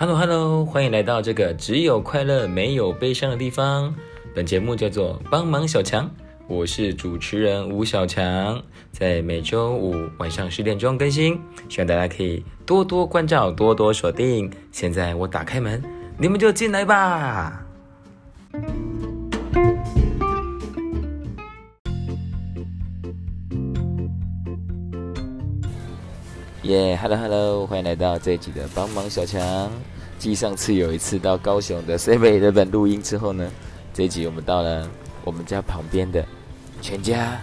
Hello Hello，欢迎来到这个只有快乐没有悲伤的地方。本节目叫做帮忙小强，我是主持人吴小强，在每周五晚上十点钟更新，希望大家可以多多关照，多多锁定。现在我打开门，你们就进来吧。耶，Hello Hello，欢迎来到这一集的帮忙小强。继上次有一次到高雄的 C 北日本录音之后呢，这一集我们到了我们家旁边的全家，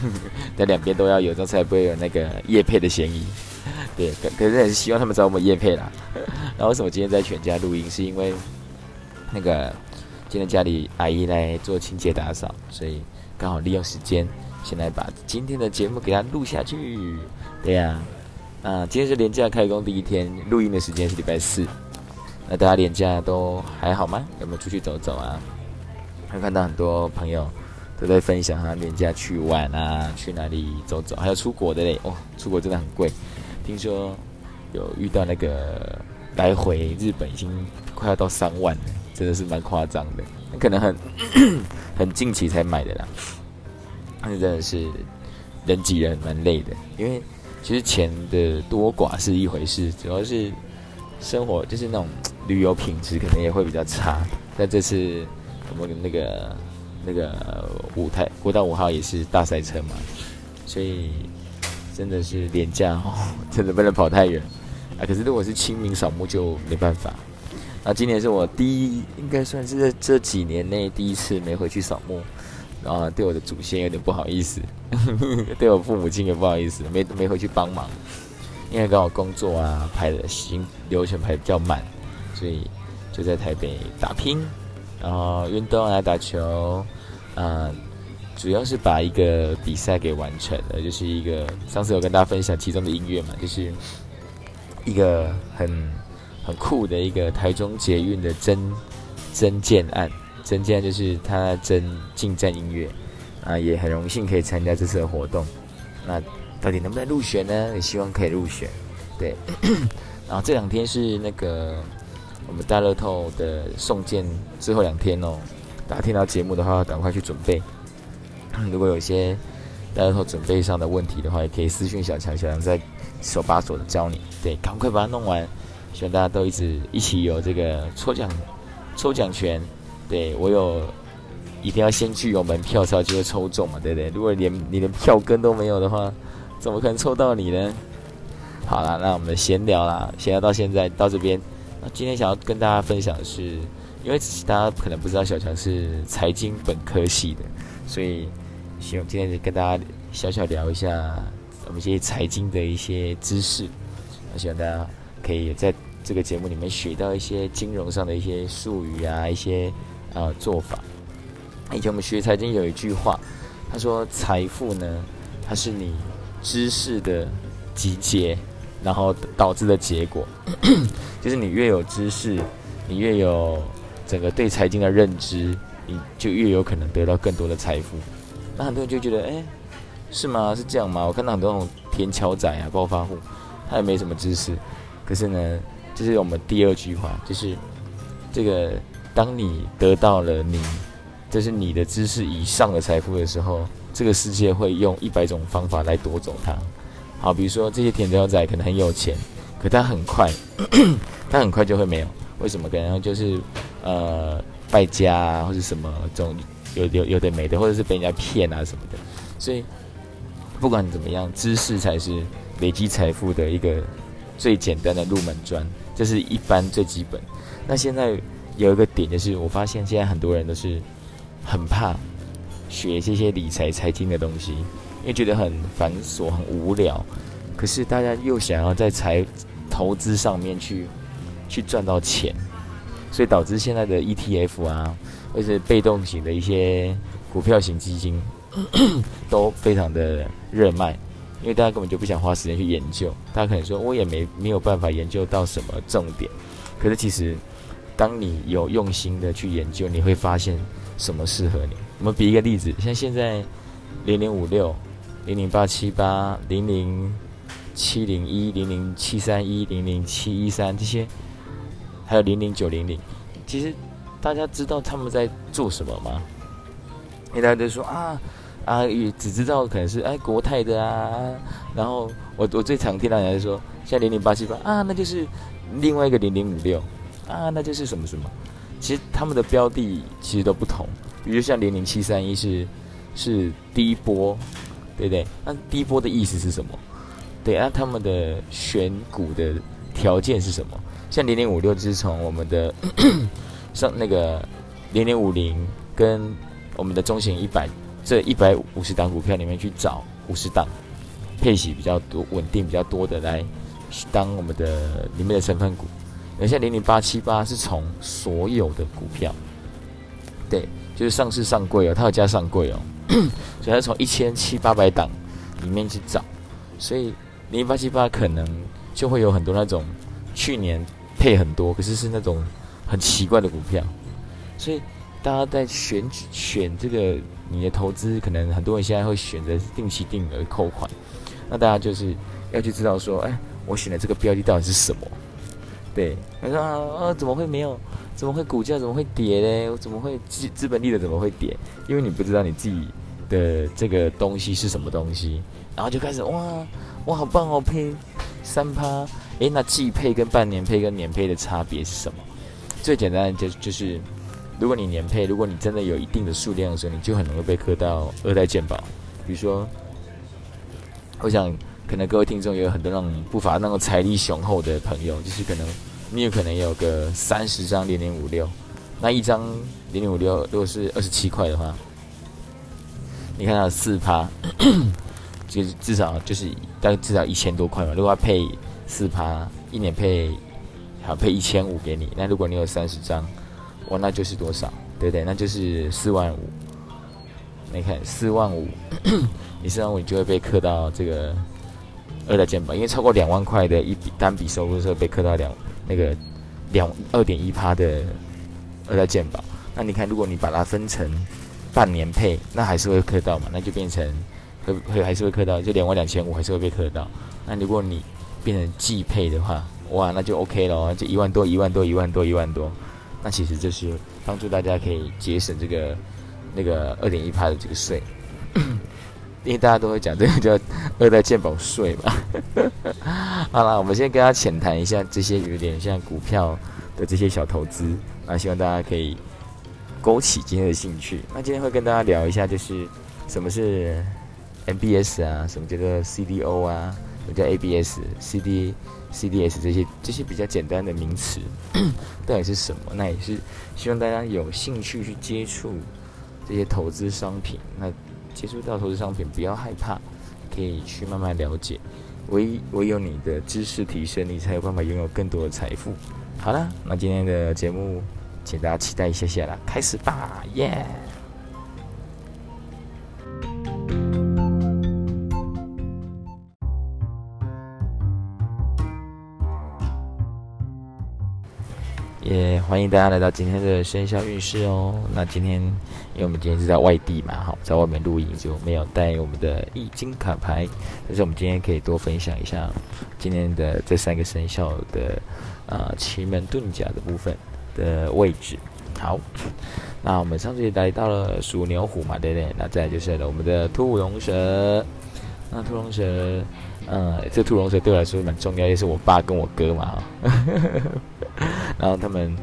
在两边都要有，这样才不会有那个叶配的嫌疑。对，可可是也是希望他们找我们叶配啦。那为什么今天在全家录音？是因为那个今天家里阿姨来做清洁打扫，所以刚好利用时间，先来把今天的节目给它录下去。对呀。啊，啊今天是连假开工第一天，录音的时间是礼拜四。那大家连假都还好吗？有没有出去走走啊？还看到很多朋友都在分享他连假去玩啊，去哪里走走，还有出国的嘞。哦，出国真的很贵，听说有遇到那个来回日本已经快要到三万了，真的是蛮夸张的。那可能很 很近期才买的啦，那真的是人挤人蛮累的，因为。其实钱的多寡是一回事，主要是生活就是那种旅游品质可能也会比较差。但这次我们那个那个五台国道五号也是大赛车嘛，所以真的是廉价哦，真的不能跑太远啊。可是如果是清明扫墓就没办法。那今年是我第一，应该算是在这几年内第一次没回去扫墓。然后对我的祖先有点不好意思，对我父母亲也不好意思，没没回去帮忙，因为刚好工作啊排的行流程排比较满，所以就在台北打拼，然后运动来打球，啊，主要是把一个比赛给完成了，就是一个上次有跟大家分享其中的音乐嘛，就是一个很很酷的一个台中捷运的真真建案。真剑就是他真近战音乐啊，也很荣幸可以参加这次的活动。那到底能不能入选呢？也希望可以入选。对，然后这两天是那个我们大乐透的送件最后两天哦。大家听到节目的话，赶快去准备。如果有些大乐透准备上的问题的话，也可以私讯小强，小强在手把手的教你。对，赶快把它弄完。希望大家都一直一起有这个抽奖抽奖权。对我有，一定要先去有门票才就会抽中嘛，对不对？如果连你的票根都没有的话，怎么可能抽到你呢？好了，那我们闲聊啦，闲聊到现在到这边。那今天想要跟大家分享的是，因为大家可能不知道小强是财经本科系的，所以希望今天跟大家小小聊一下我们一些财经的一些知识。那希望大家可以在这个节目里面学到一些金融上的一些术语啊，一些。呃，做法。以前我们学财经有一句话，他说：“财富呢，它是你知识的集结，然后导致的结果。就是你越有知识，你越有整个对财经的认知，你就越有可能得到更多的财富。那很多人就觉得，哎，是吗？是这样吗？我看到很多那种田桥仔啊，暴发户，他也没什么知识。可是呢，就是我们第二句话，就是这个。当你得到了你，这是你的知识以上的财富的时候，这个世界会用一百种方法来夺走它。好，比如说这些田条仔可能很有钱，可他很快，他很快就会没有。为什么？可能就是呃败家啊，或者什么这种有有有的没的，或者是被人家骗啊什么的。所以不管怎么样，知识才是累积财富的一个最简单的入门砖，这是一般最基本。那现在。有一个点就是，我发现现在很多人都是很怕学这些理财财经的东西，因为觉得很繁琐、很无聊。可是大家又想要在财投资上面去去赚到钱，所以导致现在的 ETF 啊，或者被动型的一些股票型基金 都非常的热卖，因为大家根本就不想花时间去研究。大家可能说，我也没没有办法研究到什么重点，可是其实。当你有用心的去研究，你会发现什么适合你。我们比一个例子，像现在零零五六、零零八七八、零零七零一、零零七三一、零零七一三这些还有零零九零零，其实大家知道他们在做什么吗？因为大家都说啊啊，也只知道可能是哎国泰的啊，然后我我最常听到人家说，像零零八七八啊，那就是另外一个零零五六啊，那就是什么什么。其实他们的标的其实都不同，比如像零零七三一是是低波，对不对？那低波的意思是什么？对，那他们的选股的条件是什么？像零零五六就是从我们的上那个零零五零跟我们的中型一百这一百五十档股票里面去找五十档配息比较多、稳定比较多的来当我们的里面的成分股。等下零零八七八是从所有的股票，对，就是上市上柜哦，它有加上柜哦，所以它从一千七八百档里面去找，所以零零八七八可能就会有很多那种去年配很多，可是是那种很奇怪的股票，所以大家在选选这个你的投资，可能很多人现在会选择定期定额扣款，那大家就是要去知道说，哎，我选的这个标的到底是什么。对，他说啊，怎么会没有？怎么会股价怎么会跌呢？怎么会资资本利的怎么会跌？因为你不知道你自己的这个东西是什么东西，然后就开始哇哇好棒哦，配三趴，诶，那季配跟半年配跟年配的差别是什么？最简单的就就是，如果你年配，如果你真的有一定的数量的时候，你就很容易被磕到二代鉴宝。比如说，我想。可能各位听众也有很多那种不乏那种财力雄厚的朋友，就是可能你有可能有个三十张零零五六，那一张零零五六如果是二十七块的话，你看它四趴，就至少就是大概至少一千多块嘛。如果要配四趴，一年配好配一千五给你，那如果你有三十张，哇，那就是多少？对不对？那就是四万五。你看四万五，你四万五你就会被刻到这个。二代健保，因为超过两万块的一笔单笔收入的时候被扣到两那个两二点一趴的二代健保，那你看，如果你把它分成半年配，那还是会磕到嘛？那就变成会会还是会磕到，就两万两千五还是会被磕到。那如果你变成季配的话，哇，那就 OK 了，就一万多一万多一万多一万多。那其实就是帮助大家可以节省这个那个二点一趴的这个税。因为大家都会讲这个叫二代鉴宝税嘛。好了，我们先跟大家浅谈一下这些有点像股票的这些小投资，那希望大家可以勾起今天的兴趣。那今天会跟大家聊一下，就是什么是 MBS 啊，什么叫做 CDO 啊，什么叫 ABS、CD、CDS 这些这些比较简单的名词 到底是什么？那也是希望大家有兴趣去接触这些投资商品。那接触到投资商品，不要害怕，可以去慢慢了解。唯唯有你的知识提升，你才有办法拥有更多的财富。好了，那今天的节目，请大家期待一下下啦，开始吧，耶！也欢迎大家来到今天的生肖运势哦。那今天，因为我们今天是在外地嘛，哈，在外面露营就没有带我们的易经卡牌，但是我们今天可以多分享一下今天的这三个生肖的啊奇门遁甲的部分的位置。好，那我们上次来到了属牛虎嘛，对不对？那再就是我们的兔龙蛇。那兔龙蛇，嗯，这兔龙水对我来说蛮重要，也是我爸跟我哥嘛，哈。然后他们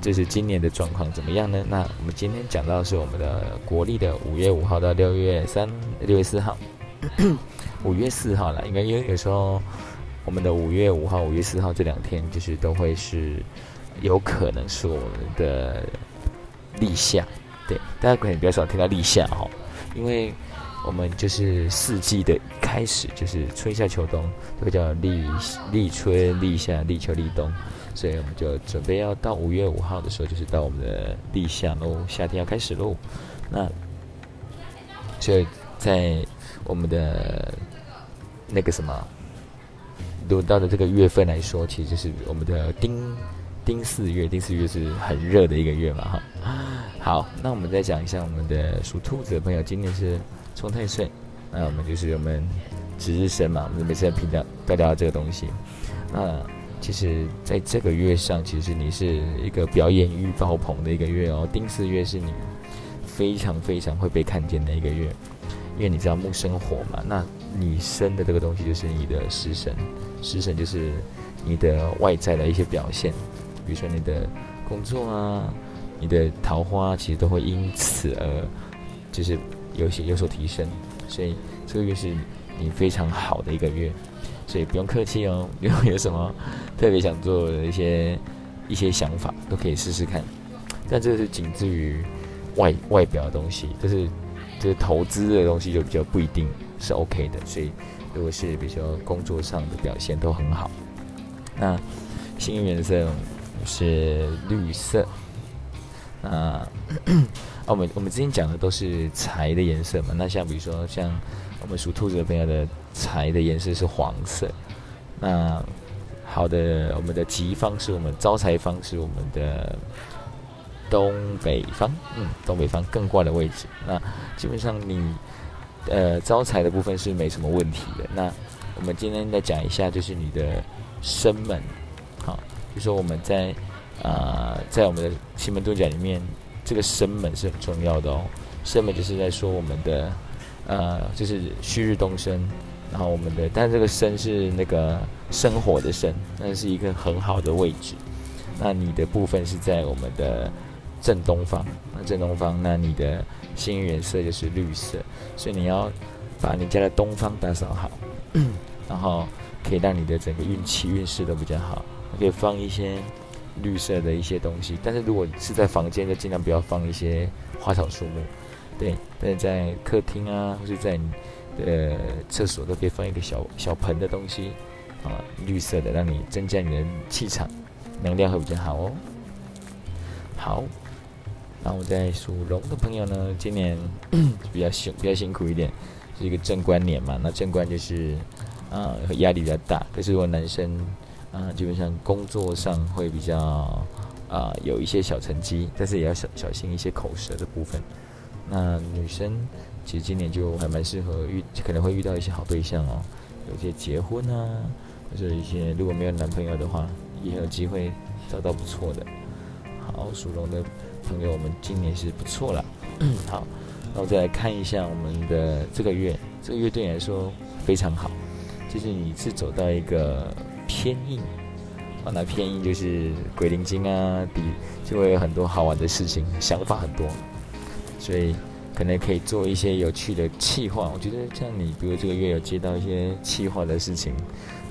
就是今年的状况怎么样呢？那我们今天讲到是我们的国历的五月五号到六月三六月四号，五月四号了，应该因为有时候我们的五月五号、五月四号这两天就是都会是有可能是我们的立夏，对，大家可能比较少听到立夏哈，因为我们就是四季的开始，就是春夏秋冬都叫立立春、立夏、立秋、立冬。所以我们就准备要到五月五号的时候，就是到我们的立夏喽，夏天要开始喽。那就在我们的那个什么轮到的这个月份来说，其实就是我们的丁丁四月，丁四月是很热的一个月嘛，哈。好，那我们再讲一下我们的属兔子的朋友，今年是冲太岁，那我们就是我们值日生嘛，我们每次平常都聊这个东西，那。其实在这个月上，其实你是一个表演欲爆棚的一个月哦。丁巳月是你非常非常会被看见的一个月，因为你知道木生火嘛，那你生的这个东西就是你的食神，食神就是你的外在的一些表现，比如说你的工作啊，你的桃花其实都会因此而就是有些有所提升，所以这个月是你非常好的一个月。所以不用客气哦，如果有什么特别想做的一些一些想法，都可以试试看。但这是仅至于外外表的东西，就是就是投资的东西就比较不一定是 OK 的。所以如果是比如说工作上的表现都很好，那幸运颜色是绿色。那我们我们之前讲的都是财的颜色嘛，那像比如说像我们属兔子的朋友的。财的颜色是黄色，那好的，我们的吉方是我们招财方是我们的东北方，嗯，东北方更挂的位置。那基本上你呃招财的部分是没什么问题的。那我们今天再讲一下，就是你的生门，好，就说我们在啊在我们的奇门遁甲里面，这个生门是很重要的哦。生门就是在说我们的呃就是旭日东升。然后我们的，但这个生是那个生火的生，那是一个很好的位置。那你的部分是在我们的正东方，那正东方，那你的幸运颜色就是绿色，所以你要把你家的东方打扫好，然后可以让你的整个运气运势都比较好。可以放一些绿色的一些东西，但是如果是在房间，就尽量不要放一些花草树木。对，但是在客厅啊，或是在。呃，厕所都可以放一个小小盆的东西，啊，绿色的，让你增加你的气场，能量会比较好哦。好，那我在属龙的朋友呢，今年 比较辛比较辛苦一点，是一个正官年嘛。那正官就是啊压力比较大，可是如果男生啊基本上工作上会比较啊有一些小成绩，但是也要小小心一些口舌的部分。那女生。其实今年就还蛮适合遇，可能会遇到一些好对象哦，有些结婚啊，或者一些如果没有男朋友的话，也有机会找到不错的。好，属龙的朋友，我们今年是不错了。好，那我再来看一下我们的这个月，这个月对你来说非常好，就是你是走到一个偏硬啊，那偏硬就是鬼灵精啊，比就会有很多好玩的事情，想法很多，所以。可能可以做一些有趣的企划，我觉得像你，比如这个月有接到一些企划的事情，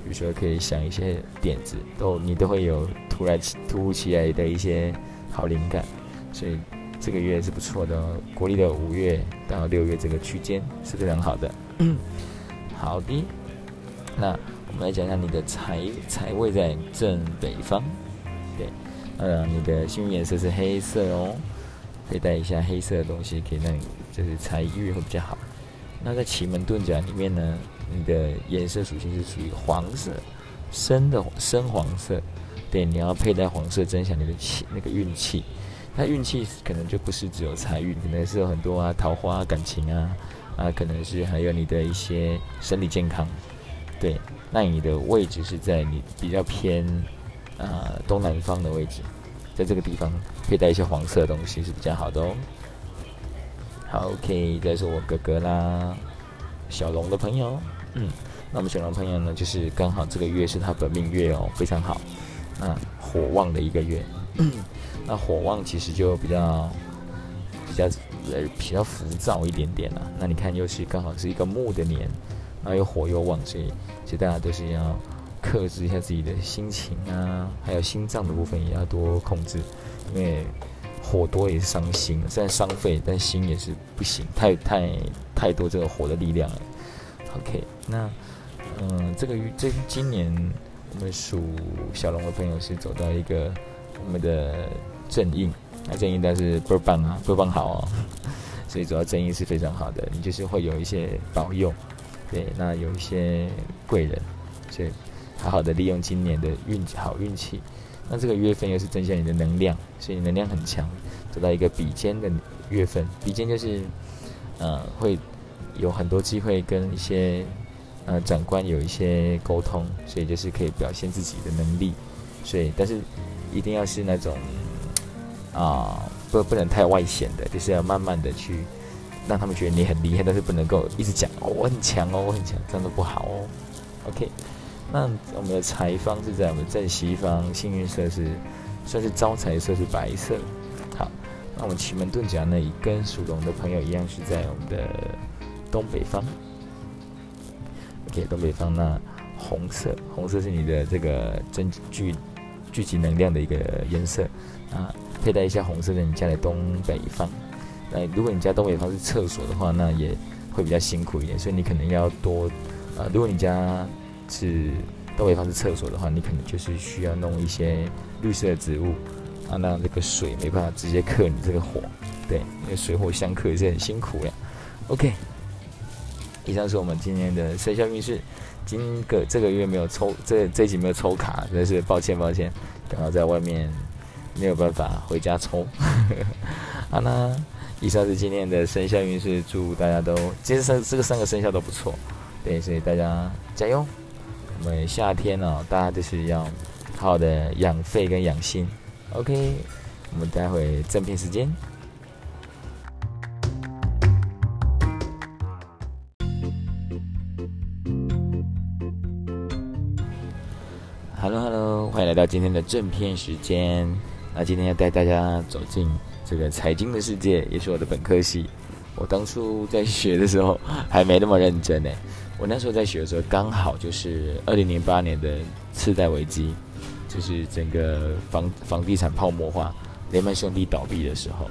比如说可以想一些点子，都你都会有突然突如其来的一些好灵感，所以这个月是不错的哦。国历的五月到六月这个区间是非常好的。好的，那我们来讲一下你的财财位在正北方，对，呃，你的幸运颜色是黑色哦。佩戴一下黑色的东西，可以让你就是财运会比较好。那在奇门遁甲里面呢，你的颜色属性是属于黄色，深的深黄色。对，你要佩戴黄色，增强你的气那个运气。那运气可能就不是只有财运，可能是有很多啊，桃花、感情啊，啊，可能是还有你的一些身体健康。对，那你的位置是在你比较偏啊东南方的位置。在这个地方佩戴一些黄色的东西是比较好的哦。好，OK，再是我哥哥啦，小龙的朋友，嗯，那我们小龙朋友呢，就是刚好这个月是他本命月哦，非常好，那火旺的一个月。那火旺其实就比较比较呃比较浮躁一点点啦。那你看又是刚好是一个木的年，然后又火又旺，所以其实大家都是要。克制一下自己的心情啊，还有心脏的部分也要多控制，因为火多也是伤心，虽然伤肺，但心也是不行，太太太多这个火的力量了。OK，那嗯，这个这今年我们属小龙的朋友是走到一个我们的正印，那正印但是倍儿棒啊，倍儿棒好哦，所以主要正印是非常好的，你就是会有一些保佑，对，那有一些贵人，所以。好好的利用今年的运好运气，那这个月份又是增加你的能量，所以能量很强，走到一个比肩的月份。比肩就是，呃，会有很多机会跟一些呃长官有一些沟通，所以就是可以表现自己的能力。所以，但是一定要是那种啊，不不能太外显的，就是要慢慢的去让他们觉得你很厉害，但是不能够一直讲哦我很强哦我很强，这样都不好哦。OK，那我们的财方是在我们正西方，幸运色是算是招财色是白色。好，那我们奇门遁甲呢，以跟属龙的朋友一样是在我们的东北方。OK，东北方那红色，红色是你的这个真聚聚集能量的一个颜色啊，佩戴一下红色的你家的东北方。那如果你家东北方是厕所的话，那也会比较辛苦一点，所以你可能要多啊，如果你家是东北方是厕所的话，你可能就是需要弄一些绿色的植物啊，让这个水没办法直接克你这个火，对，因为水火相克也是很辛苦呀。OK，以上是我们今天的生肖运势。今个这个月没有抽，这这集没有抽卡，真是抱歉抱歉，刚好在外面没有办法回家抽。好 那以上是今天的生肖运势，祝大家都其实三这个三个生肖都不错，对，所以大家加油。我们夏天哦，大家就是要好好的养肺跟养心。OK，我们待会正片时间。Hello，Hello，欢迎来到今天的正片时间。那今天要带大家走进这个财经的世界，也是我的本科系。我当初在学的时候还没那么认真呢。我那时候在学的时候，刚好就是二零零八年的次贷危机，就是整个房房地产泡沫化，雷曼兄弟倒闭的时候。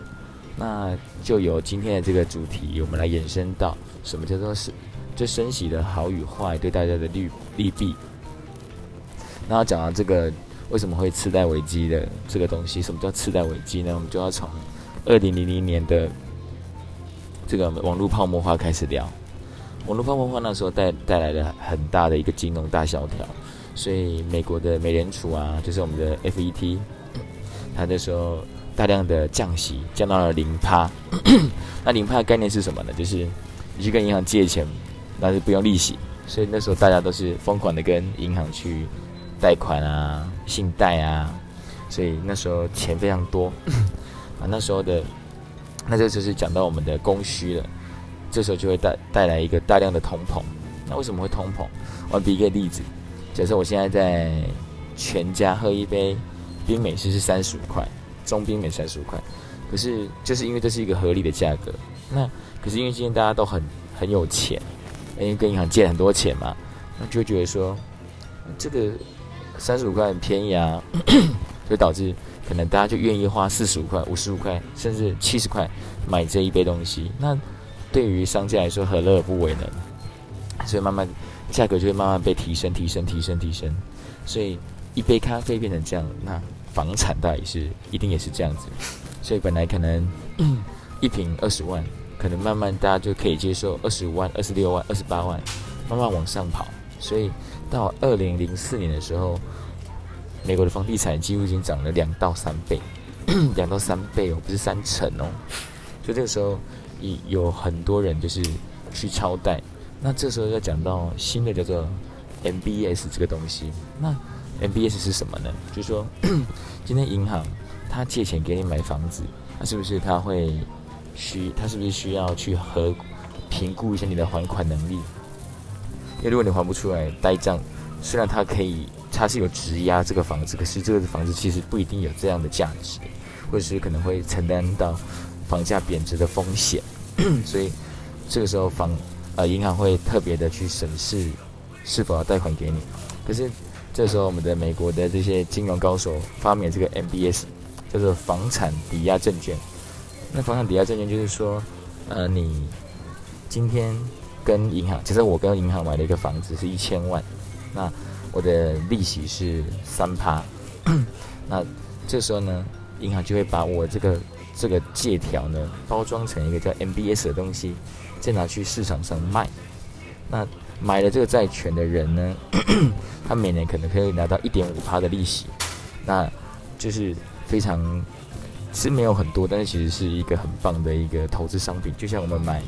那就由今天的这个主题，我们来延伸到什么叫做是这升息的好与坏，对大家的利利弊。那要讲到这个为什么会次贷危机的这个东西，什么叫次贷危机呢？我们就要从二零零零年的这个网络泡沫化开始聊。网络泡沫化那时候带带来了很大的一个金融大萧条，所以美国的美联储啊，就是我们的 FET，它那时候大量的降息，降到了零趴。那零趴的概念是什么呢？就是你去跟银行借钱，那是不用利息，所以那时候大家都是疯狂的跟银行去。贷款啊，信贷啊，所以那时候钱非常多啊。那时候的，那这就是讲到我们的供需了。这时候就会带带来一个大量的通膨。那为什么会通膨？我比一个例子，假设我现在在全家喝一杯冰美式是三十五块，中冰美三十五块，可是就是因为这是一个合理的价格。那可是因为今天大家都很很有钱，因为跟银行借很多钱嘛，那就觉得说这个。三十五块很便宜啊，就导致可能大家就愿意花四十五块、五十五块，甚至七十块买这一杯东西。那对于商家来说，何乐而不为呢？所以慢慢价格就会慢慢被提升、提升、提升、提升。所以一杯咖啡变成这样，那房产大也是一定也是这样子。所以本来可能一瓶二十万，可能慢慢大家就可以接受二十五万、二十六万、二十八万，慢慢往上跑。所以。到二零零四年的时候，美国的房地产几乎已经涨了两到三倍，两到三倍哦，不是三成哦。所以这个时候，有有很多人就是去超贷。那这时候要讲到新的叫做 MBS 这个东西。那 MBS 是什么呢？就是说，今天银行他借钱给你买房子，他是不是他会需他是不是需要去核评估一下你的还款能力？因为如果你还不出来，呆账，虽然他可以，它是有质押这个房子，可是这个房子其实不一定有这样的价值，或者是可能会承担到房价贬值的风险，所以这个时候房呃银行会特别的去审视是否要贷款给你。可是这时候我们的美国的这些金融高手发明这个 MBS，叫做房产抵押证券。那房产抵押证券就是说，呃，你今天。跟银行，其实我跟银行买了一个房子是一千万，那我的利息是三趴，那这时候呢，银行就会把我这个这个借条呢包装成一个叫 MBS 的东西，再拿去市场上卖。那买了这个债权的人呢，他每年可能可以拿到一点五趴的利息，那就是非常其实没有很多，但是其实是一个很棒的一个投资商品，就像我们买。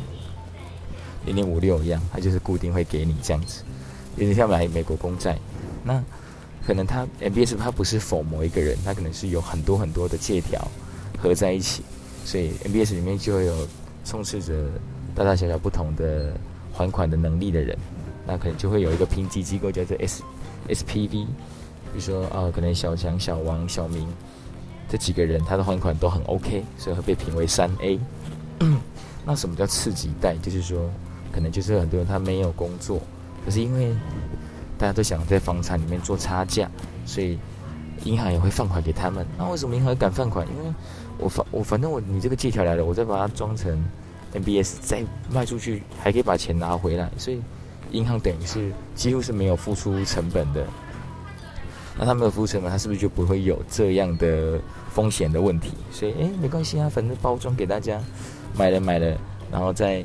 零点五六一样，它就是固定会给你这样子，有点像买美国公债。那可能它 MBS 它不是否某一个人，它可能是有很多很多的借条合在一起，所以 MBS 里面就会有充斥着大大小小不同的还款的能力的人，那可能就会有一个评级机构叫做 S SPV，比如说啊，可能小强、小王、小明。这几个人他的还款都很 OK，所以会被评为三 A。那什么叫次级贷？就是说，可能就是很多人他没有工作，可是因为大家都想在房产里面做差价，所以银行也会放款给他们。那为什么银行敢放款？因为我反我反正我你这个借条来了，我再把它装成 MBS 再卖出去，还可以把钱拿回来，所以银行等于是几乎是没有付出成本的。那他没有付出成本，他是不是就不会有这样的？风险的问题，所以哎，没关系啊，反正包装给大家买了买了，然后再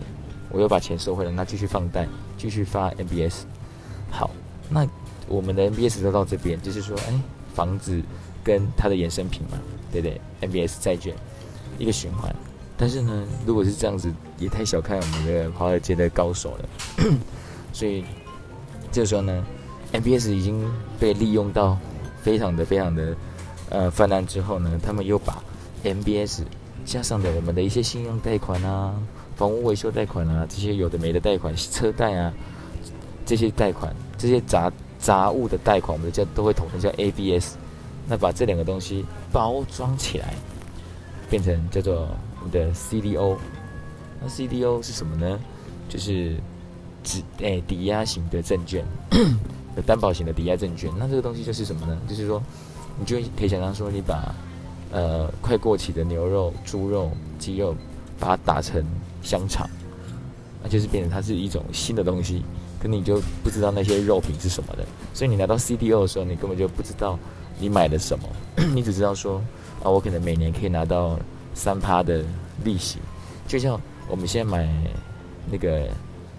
我又把钱收回来，那继续放贷，继续发 MBS。那我们的 MBS 就到这边，就是说，哎，房子跟它的衍生品嘛，对不对？MBS 债券一个循环，但是呢，如果是这样子，也太小看我们的华尔街的高手了。所以这个时候呢，MBS 已经被利用到非常的非常的。呃，泛滥之后呢，他们又把 MBS 加上的我们的一些信用贷款啊、房屋维修贷款啊，这些有的没的贷款、车贷啊，这些贷款、这些杂杂物的贷款，我们叫都会统称叫 ABS。那把这两个东西包装起来，变成叫做我们的 CDO。那 CDO 是什么呢？就是指诶抵押型的证券，有担保型的抵押证券。那这个东西就是什么呢？就是说。你就可以想象说，你把呃快过期的牛肉、猪肉、鸡肉，把它打成香肠，那就是变成它是一种新的东西，可你就不知道那些肉品是什么的。所以你拿到 CDO 的时候，你根本就不知道你买的什么，你只知道说啊，我可能每年可以拿到三趴的利息，就像我们现在买那个。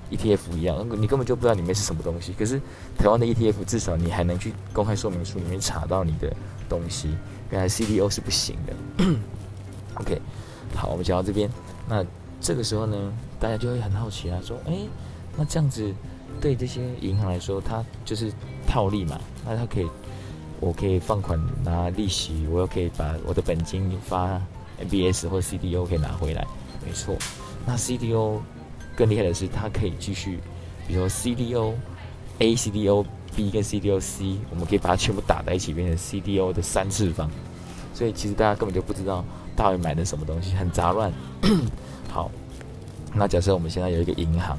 ETF 一样，你根本就不知道里面是什么东西。可是台湾的 ETF 至少你还能去公开说明书里面查到你的东西，原来 CDO 是不行的。OK，好，我们讲到这边，那这个时候呢，大家就会很好奇啊，说，哎，那这样子对这些银行来说，它就是套利嘛？那它可以，我可以放款拿利息，我又可以把我的本金发 MBS 或 CDO 可以拿回来，没错。那 CDO。更厉害的是，它可以继续，比如说 CDO A、CDO B 跟 CDO C，我们可以把它全部打在一起，变成 CDO 的三次方。所以其实大家根本就不知道到底买的什么东西，很杂乱。好，那假设我们现在有一个银行，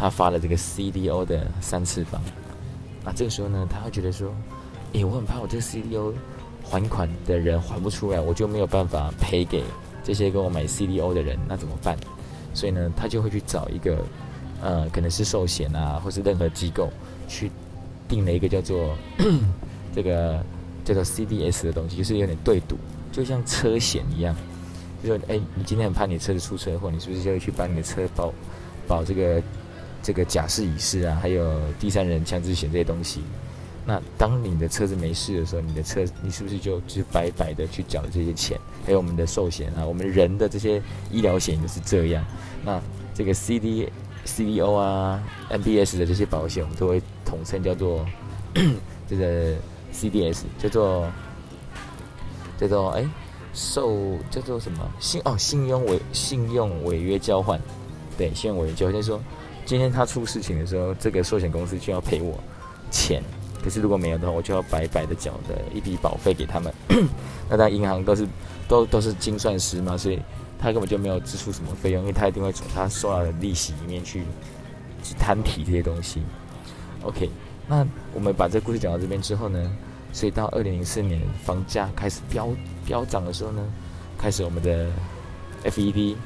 他发了这个 CDO 的三次方，那这个时候呢，他会觉得说，诶，我很怕我这个 CDO 还款的人还不出来，我就没有办法赔给这些跟我买 CDO 的人，那怎么办？所以呢，他就会去找一个，呃，可能是寿险啊，或是任何机构，去定了一个叫做 这个叫做 CDS 的东西，就是有点对赌，就像车险一样。就说，哎，你今天很怕你车子出车祸，你是不是就会去把你的车保保这个这个假释乙释啊，还有第三人强制险这些东西？那当你的车子没事的时候，你的车你是不是就就白白的去缴这些钱？还有我们的寿险啊，我们人的这些医疗险就是这样。那这个 C D C D O 啊，N B S 的这些保险，我们都会统称叫做 这个 C D S，叫做叫做哎，受叫做什么信哦，信用违信用违约交换，对，信用违约交换，就是说今天他出事情的时候，这个寿险公司就要赔我钱。可是如果没有的话，我就要白白的缴的一笔保费给他们。那当银行都是都都是精算师嘛，所以他根本就没有支出什么费用，因为他一定会从他收到的利息里面去去摊提这些东西。OK，那我们把这故事讲到这边之后呢，所以到二零零四年房价开始飙飙涨的时候呢，开始我们的 FED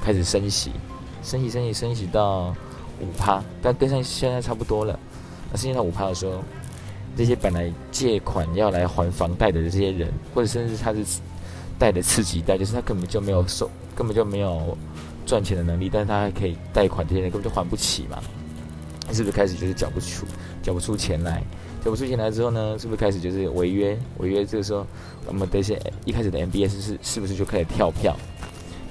开始升息，升息升息升息到五趴，但跟上现在差不多了。那升息到五趴的时候。这些本来借款要来还房贷的这些人，或者甚至他是贷的次级贷，就是他根本就没有收，根本就没有赚钱的能力，但是他还可以贷款，这些人根本就还不起嘛，是不是开始就是缴不出，缴不出钱来，缴不出钱来之后呢，是不是开始就是违约？违约这个时候，我们的一些一开始的 MBS 是是不是就开始跳票？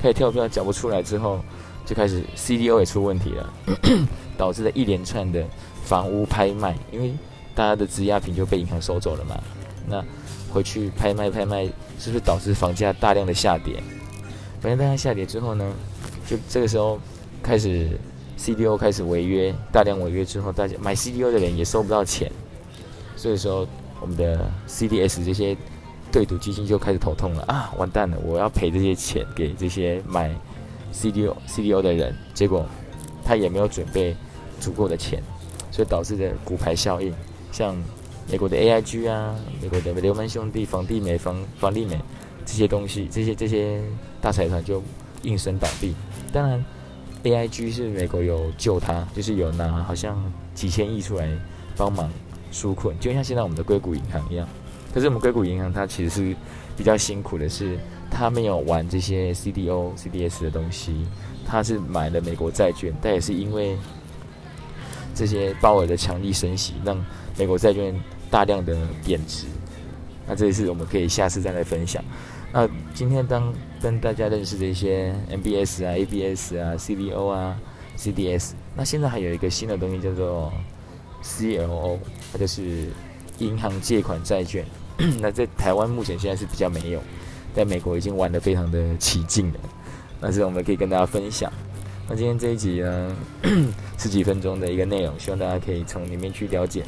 开始跳票缴不出来之后，就开始 CDO 也出问题了，导致了一连串的房屋拍卖，因为大家的质押品就被银行收走了嘛。那回去拍卖拍卖，是不是导致房价大量的下跌？房价大量下跌之后呢，就这个时候开始 CDO 开始违约，大量违约之后，大家买 CDO 的人也收不到钱，所以说我们的 CDS 这些对赌基金就开始头痛了啊，完蛋了，我要赔这些钱给这些买。CDO CDO 的人，结果他也没有准备足够的钱，所以导致的股牌效应，像美国的 AIG 啊，美国的刘曼兄弟、房地美、房房地美这些东西，这些这些大财团就应声倒闭。当然，AIG 是美国有救他，就是有拿好像几千亿出来帮忙纾困，就像现在我们的硅谷银行一样。可是我们硅谷银行它其实是比较辛苦的是。他没有玩这些 CDO、CDS 的东西，他是买了美国债券，但也是因为这些鲍尔的强力升息，让美国债券大量的贬值。那这一次我们可以下次再来分享。那今天当跟大家认识这些 MBS 啊、ABS 啊、CDO 啊、CDS，那现在还有一个新的东西叫做 CLO，它就是银行借款债券。那在台湾目前现在是比较没有。在美国已经玩得非常的起劲了，那是我们可以跟大家分享。那今天这一集呢，十几分钟的一个内容，希望大家可以从里面去了解，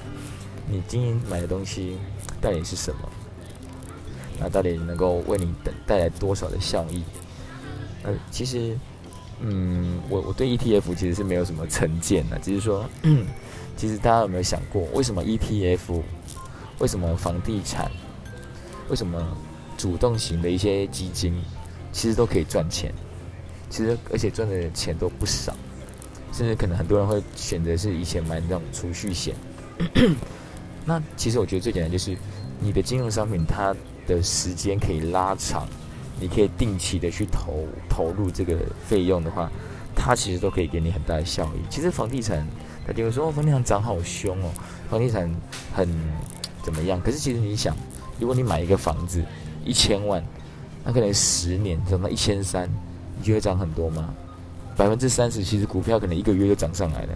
你今天买的东西到底是什么，那到底能够为你带带来多少的效益？呃，其实，嗯，我我对 ETF 其实是没有什么成见的，只是说，其实大家有没有想过，为什么 ETF，为什么房地产，为什么？主动型的一些基金，其实都可以赚钱，其实而且赚的钱都不少，甚至可能很多人会选择是以前买那种储蓄险。那其实我觉得最简单就是，你的金融商品它的时间可以拉长，你可以定期的去投投入这个费用的话，它其实都可以给你很大的效益。其实房地产，他就会说哦，房地产涨好凶哦，房地产很怎么样？可是其实你想，如果你买一个房子，一千万，那可能十年涨到一千三，你觉得涨很多吗？百分之三十，其实股票可能一个月就涨上来了。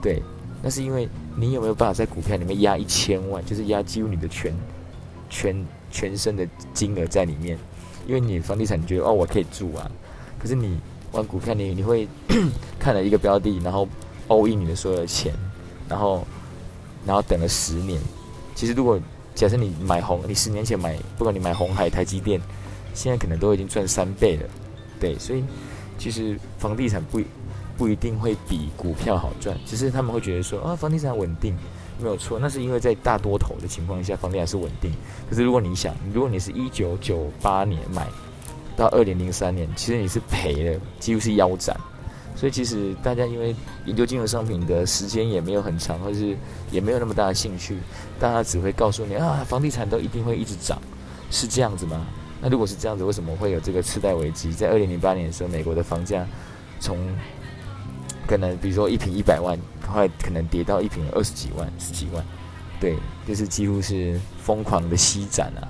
对，那是因为你有没有办法在股票里面压一千万，就是压几乎你的全全全身的金额在里面。因为你房地产，你觉得哦，我可以住啊。可是你玩股票，你你会 看了一个标的，然后 all in 你的所有的钱，然后然后等了十年。其实如果假设你买红，你十年前买，不管你买红海、台积电，现在可能都已经赚三倍了，对，所以其实房地产不不一定会比股票好赚，只是他们会觉得说啊，房地产稳定，没有错，那是因为在大多头的情况下，房地产是稳定。可是如果你想，如果你是一九九八年买到二零零三年，其实你是赔了，几乎是腰斩。所以其实大家因为研究金融商品的时间也没有很长，或是也没有那么大的兴趣，大家只会告诉你啊，房地产都一定会一直涨，是这样子吗？那如果是这样子，为什么会有这个次贷危机？在二零零八年的时候，美国的房价从可能比如说一平一百万，后来可能跌到一平二十几万、十几万，对，就是几乎是疯狂的吸展啊。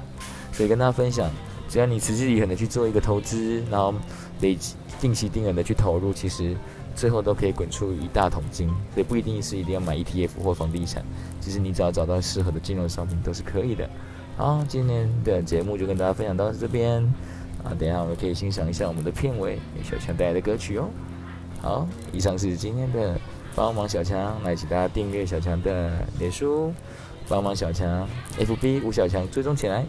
所以跟大家分享，只要你持之以恒的去做一个投资，然后累积。定期定额的去投入，其实最后都可以滚出一大桶金，所以不一定是一定要买 ETF 或房地产，其实你只要找到适合的金融商品都是可以的。好，今天的节目就跟大家分享到这边啊，等一下我们可以欣赏一下我们的片尾小强带来的歌曲哦。好，以上是今天的帮忙小强，来请大家订阅小强的脸书，帮忙小强 FB 吴小强追踪起来。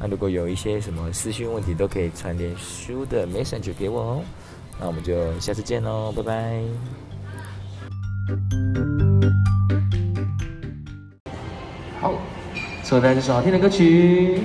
那如果有一些什么私讯问题，都可以传脸书的 Messenger 给我哦。那我们就下次见喽，拜拜。好，最后带来这首好听的歌曲。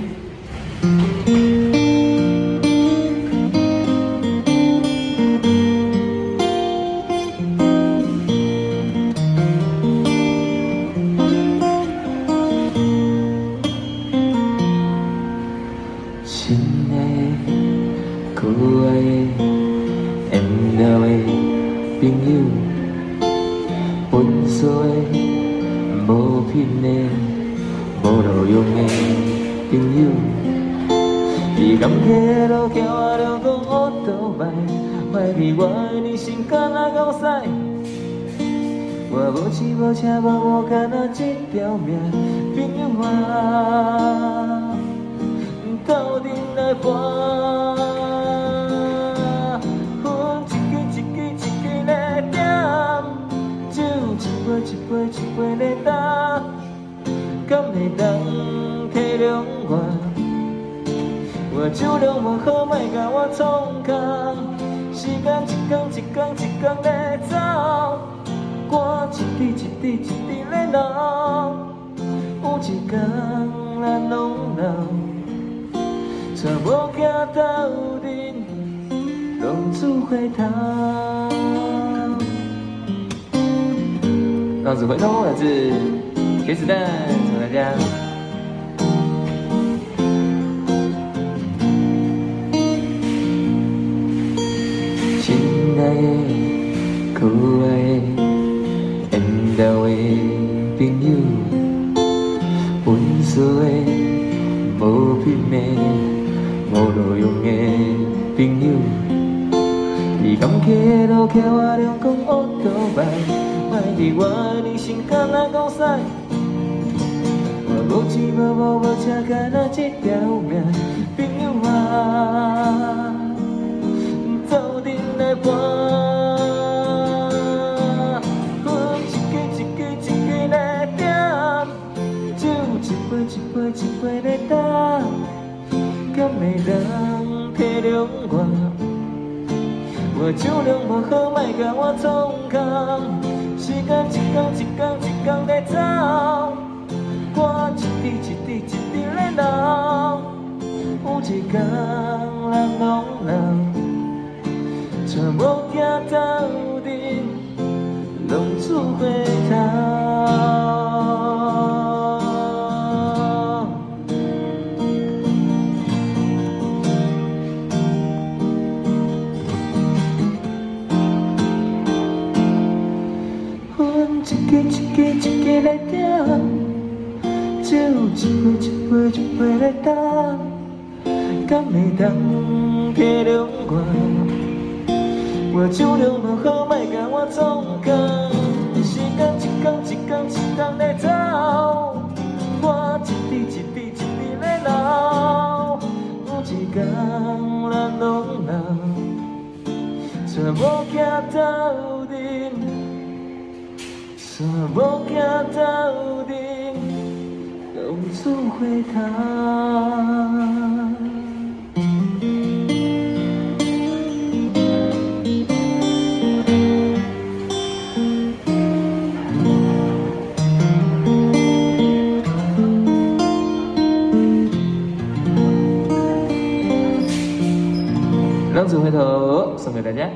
斗阵来搏。一支一支在点，酒一杯一杯来干，敢会当体谅我？我酒量无好，莫甲我创空。时间一天一天一天在走，汗一滴一滴一滴在流。有一天咱拢老，却无行到阵，浪子回头。浪子回头来自茄子蛋，祝大家。亲爱的、可爱的、觉路桥我两公乌托邦。怀疑我人生敢若戆屎，我无钱无无无车，敢若一条命。朋友啊，走阵来搏，分一家一家一家来点，酒一杯一杯一杯来干，敢会人体谅我？酒量无好，莫甲我创空。时间一天一天一天在走，汗一滴一滴一滴在流。有一天咱拢老，却无行到阵，浪子回头。一杯一杯一杯来干，敢会当体谅我？我酒量无好，莫甲我创空。时间一天一天一天在走，汗一滴一滴一滴在流。有一天咱拢老，却无行到阵。怎么行到底，浪子回头。浪子回头，送给大家。